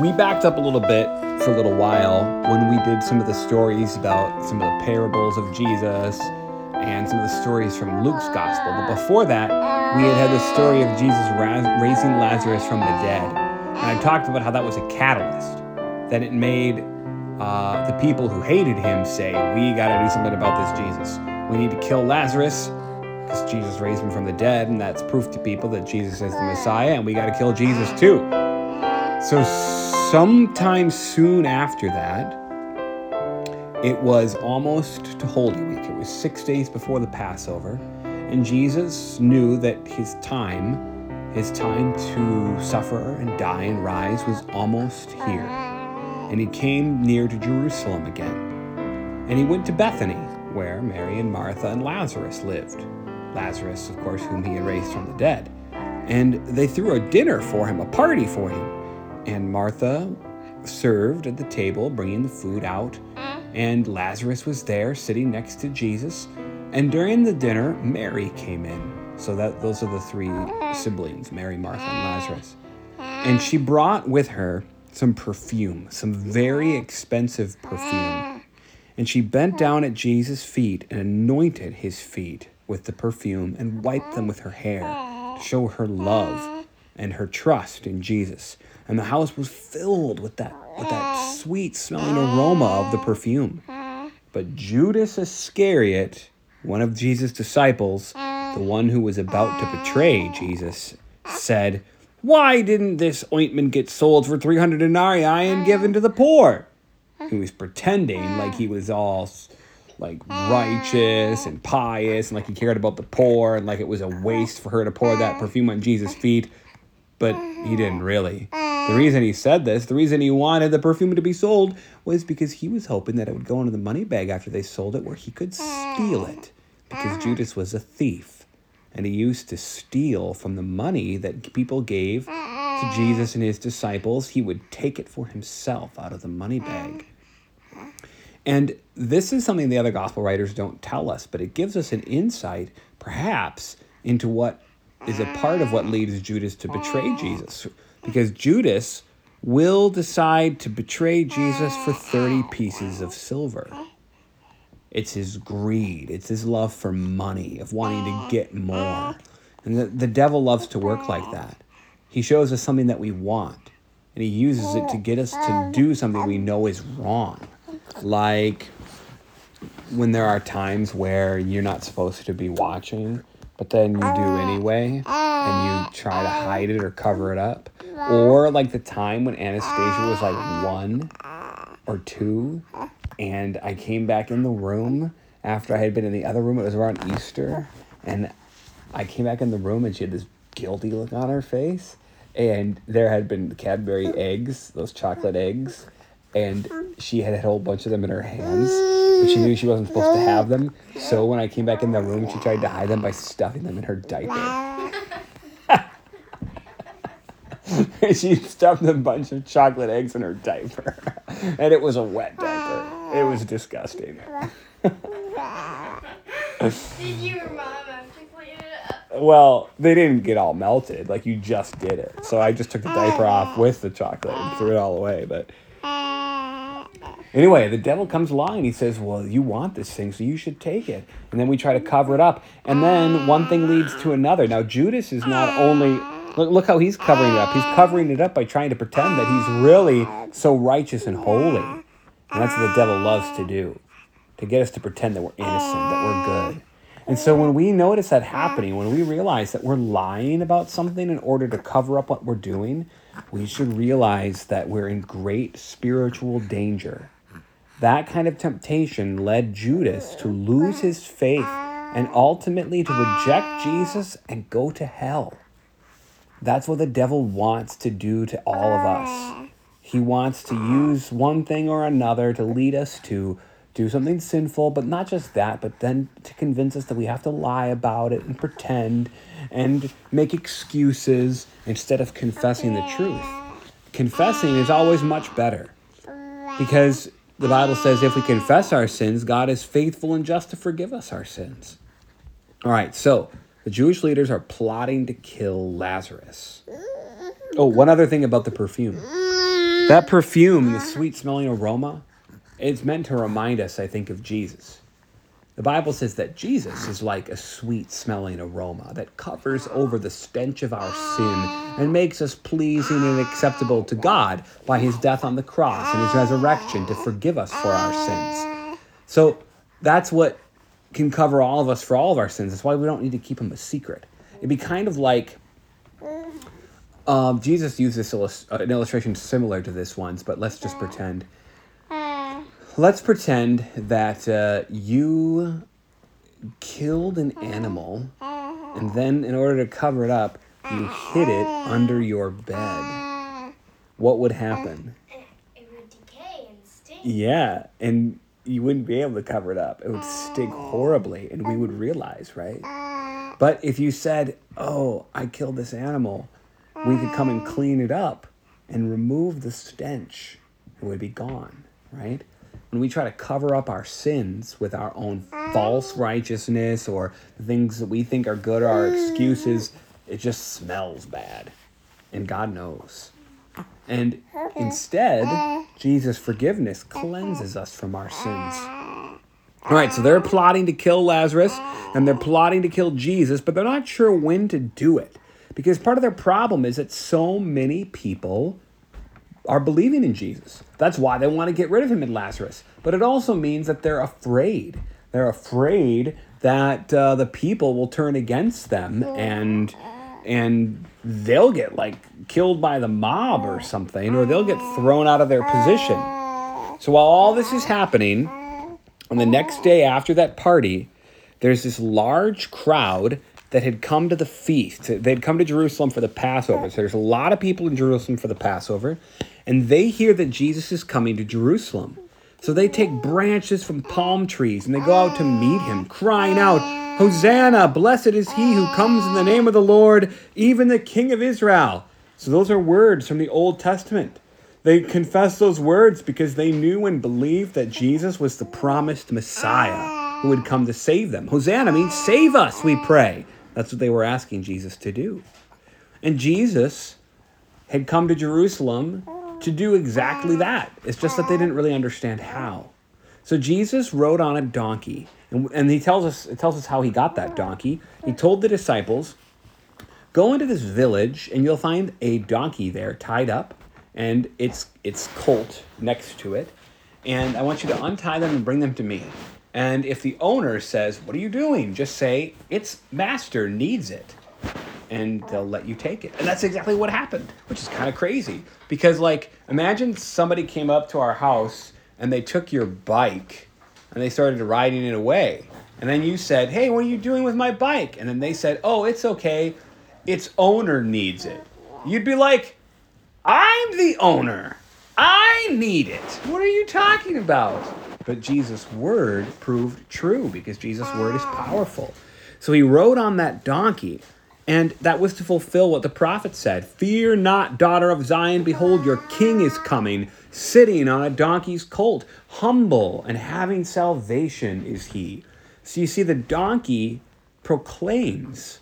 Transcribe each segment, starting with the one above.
we backed up a little bit for a little while when we did some of the stories about some of the parables of Jesus and some of the stories from Luke's gospel. But before that, we had had the story of Jesus ra- raising Lazarus from the dead. And I talked about how that was a catalyst, that it made uh, the people who hated him say, We got to do something about this Jesus. We need to kill Lazarus because Jesus raised him from the dead, and that's proof to people that Jesus is the Messiah, and we got to kill Jesus too. So, sometime soon after that, it was almost to Holy Week. It was six days before the Passover, and Jesus knew that his time, his time to suffer and die and rise, was almost here. And he came near to Jerusalem again. And he went to Bethany, where Mary and Martha and Lazarus lived. Lazarus, of course, whom he had raised from the dead. And they threw a dinner for him, a party for him. And Martha served at the table, bringing the food out mm-hmm. and Lazarus was there sitting next to Jesus. And during the dinner, Mary came in. So that those are the three mm-hmm. siblings, Mary, Martha, and mm-hmm. Lazarus. And she brought with her some perfume, some very expensive perfume. And she bent down at Jesus' feet and anointed his feet with the perfume and wiped them with her hair to show her love and her trust in Jesus. And the house was filled with that with that sweet smelling aroma of the perfume. But Judas Iscariot, one of Jesus' disciples, the one who was about to betray Jesus, said, Why didn't this ointment get sold for 300 denarii and given to the poor? He was pretending like he was all like righteous and pious and like he cared about the poor and like it was a waste for her to pour that perfume on Jesus' feet. But he didn't really. The reason he said this, the reason he wanted the perfume to be sold, was because he was hoping that it would go into the money bag after they sold it where he could steal it. Because Judas was a thief. And he used to steal from the money that people gave to Jesus and his disciples. He would take it for himself out of the money bag. And this is something the other gospel writers don't tell us, but it gives us an insight, perhaps, into what is a part of what leads Judas to betray Jesus. Because Judas will decide to betray Jesus for 30 pieces of silver. It's his greed, it's his love for money, of wanting to get more. And the, the devil loves to work like that. He shows us something that we want, and he uses it to get us to do something we know is wrong. Like when there are times where you're not supposed to be watching, but then you do uh, anyway, and you uh, try to uh, hide it or cover it up. Or like the time when Anastasia was like one or two, and I came back in the room after I had been in the other room. It was around Easter, and I came back in the room, and she had this guilty look on her face. And there had been Cadbury eggs, those chocolate eggs, and she had a whole bunch of them in her hands, but she knew she wasn't supposed to have them. So when I came back in the room, she tried to hide them by stuffing them in her diaper. she stuffed a bunch of chocolate eggs in her diaper, and it was a wet diaper. It was disgusting. Did your mom actually clean it up? Well, they didn't get all melted, like you just did it. So I just took the diaper off with the chocolate and threw it all away. But anyway, the devil comes along and he says, Well, you want this thing, so you should take it. And then we try to cover it up. And then one thing leads to another. Now, Judas is not only. Look, look how he's covering it up. He's covering it up by trying to pretend that he's really so righteous and holy. And that's what the devil loves to do to get us to pretend that we're innocent, that we're good. And so when we notice that happening, when we realize that we're lying about something in order to cover up what we're doing, we should realize that we're in great spiritual danger. That kind of temptation led Judas to lose his faith and ultimately to reject Jesus and go to hell. That's what the devil wants to do to all of us. He wants to use one thing or another to lead us to do something sinful, but not just that, but then to convince us that we have to lie about it and pretend and make excuses instead of confessing the truth. Confessing is always much better because the Bible says if we confess our sins, God is faithful and just to forgive us our sins. All right, so the Jewish leaders are plotting to kill Lazarus. Oh, one other thing about the perfume. That perfume, the sweet smelling aroma, it's meant to remind us, I think, of Jesus. The Bible says that Jesus is like a sweet smelling aroma that covers over the stench of our sin and makes us pleasing and acceptable to God by his death on the cross and his resurrection to forgive us for our sins. So that's what can cover all of us for all of our sins. That's why we don't need to keep them a secret. It'd be kind of like um, Jesus used this illus- uh, an illustration similar to this once, but let's just pretend. Let's pretend that uh, you killed an animal, and then in order to cover it up, you hid it under your bed. What would happen? It would decay and stink. Yeah, and you wouldn't be able to cover it up. It would stink horribly, and we would realize, right? But if you said, Oh, I killed this animal, we could come and clean it up and remove the stench. It would be gone, right? When we try to cover up our sins with our own false ah. righteousness or the things that we think are good or our mm. excuses, it just smells bad. And God knows. And instead, uh. Jesus' forgiveness cleanses us from our uh. sins. All right, so they're plotting to kill Lazarus and they're plotting to kill Jesus, but they're not sure when to do it. Because part of their problem is that so many people are believing in Jesus. That's why they want to get rid of him and Lazarus. But it also means that they're afraid. They're afraid that uh, the people will turn against them and and they'll get like killed by the mob or something, or they'll get thrown out of their position. So while all this is happening, on the next day after that party, there's this large crowd that had come to the feast. They'd come to Jerusalem for the Passover. So there's a lot of people in Jerusalem for the Passover, and they hear that Jesus is coming to Jerusalem. So they take branches from palm trees and they go out to meet him, crying out, Hosanna! Blessed is he who comes in the name of the Lord, even the King of Israel. So those are words from the Old Testament. They confessed those words because they knew and believed that Jesus was the promised Messiah who would come to save them. Hosanna means save us, we pray. That's what they were asking Jesus to do. And Jesus had come to Jerusalem to do exactly that. It's just that they didn't really understand how. So Jesus rode on a donkey, and, and he tells us it tells us how he got that donkey. He told the disciples, "Go into this village, and you'll find a donkey there tied up, and its its colt next to it, and I want you to untie them and bring them to me." And if the owner says, What are you doing? Just say, Its master needs it. And they'll let you take it. And that's exactly what happened, which is kind of crazy. Because, like, imagine somebody came up to our house and they took your bike and they started riding it away. And then you said, Hey, what are you doing with my bike? And then they said, Oh, it's okay. Its owner needs it. You'd be like, I'm the owner. I need it. What are you talking about? But Jesus' word proved true because Jesus' word is powerful. So he rode on that donkey, and that was to fulfill what the prophet said Fear not, daughter of Zion, behold, your king is coming, sitting on a donkey's colt. Humble and having salvation is he. So you see, the donkey proclaims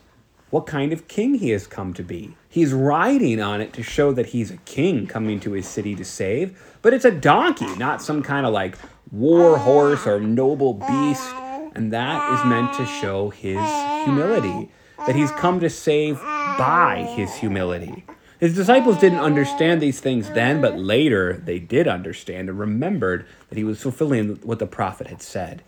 what kind of king he has come to be. He's riding on it to show that he's a king coming to his city to save, but it's a donkey, not some kind of like war horse or noble beast. And that is meant to show his humility, that he's come to save by his humility. His disciples didn't understand these things then, but later they did understand and remembered that he was fulfilling what the prophet had said.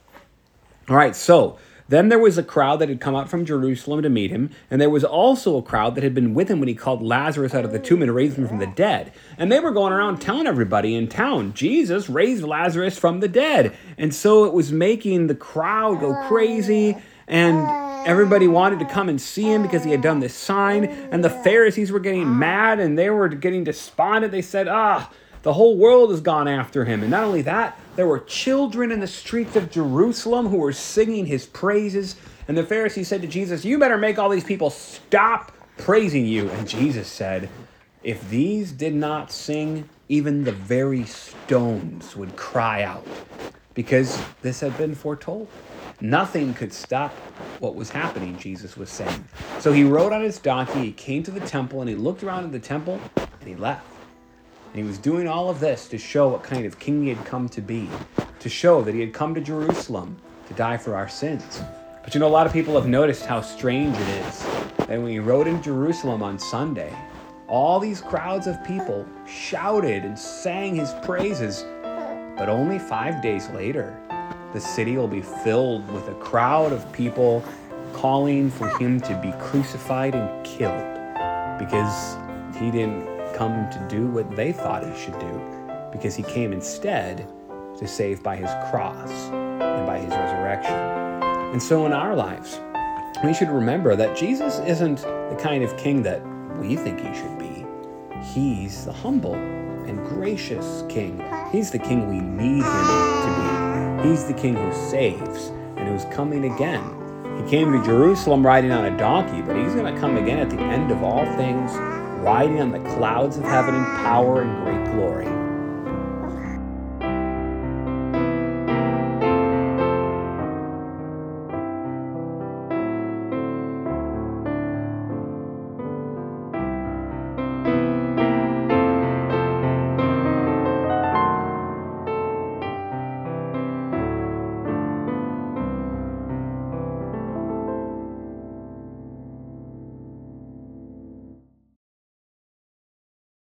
All right, so then there was a crowd that had come out from Jerusalem to meet him, and there was also a crowd that had been with him when he called Lazarus out of the tomb and raised him from the dead. And they were going around telling everybody in town, Jesus raised Lazarus from the dead. And so it was making the crowd go crazy, and everybody wanted to come and see him because he had done this sign. And the Pharisees were getting mad and they were getting despondent. They said, Ah, the whole world has gone after him. And not only that, there were children in the streets of Jerusalem who were singing his praises. And the Pharisees said to Jesus, You better make all these people stop praising you. And Jesus said, If these did not sing, even the very stones would cry out. Because this had been foretold. Nothing could stop what was happening, Jesus was saying. So he rode on his donkey, he came to the temple, and he looked around at the temple, and he left. And he was doing all of this to show what kind of king he had come to be, to show that he had come to Jerusalem to die for our sins. But you know, a lot of people have noticed how strange it is that when he rode in Jerusalem on Sunday, all these crowds of people shouted and sang his praises. But only five days later, the city will be filled with a crowd of people calling for him to be crucified and killed because he didn't come to do what they thought he should do, because he came instead to save by his cross and by his resurrection. And so in our lives, we should remember that Jesus isn't the kind of king that we think he should be. He's the humble and gracious king. He's the king we need him to be. He's the king who saves and who's coming again. He came to Jerusalem riding on a donkey, but he's going to come again at the end of all things, riding on the clouds of heaven in power and great glory.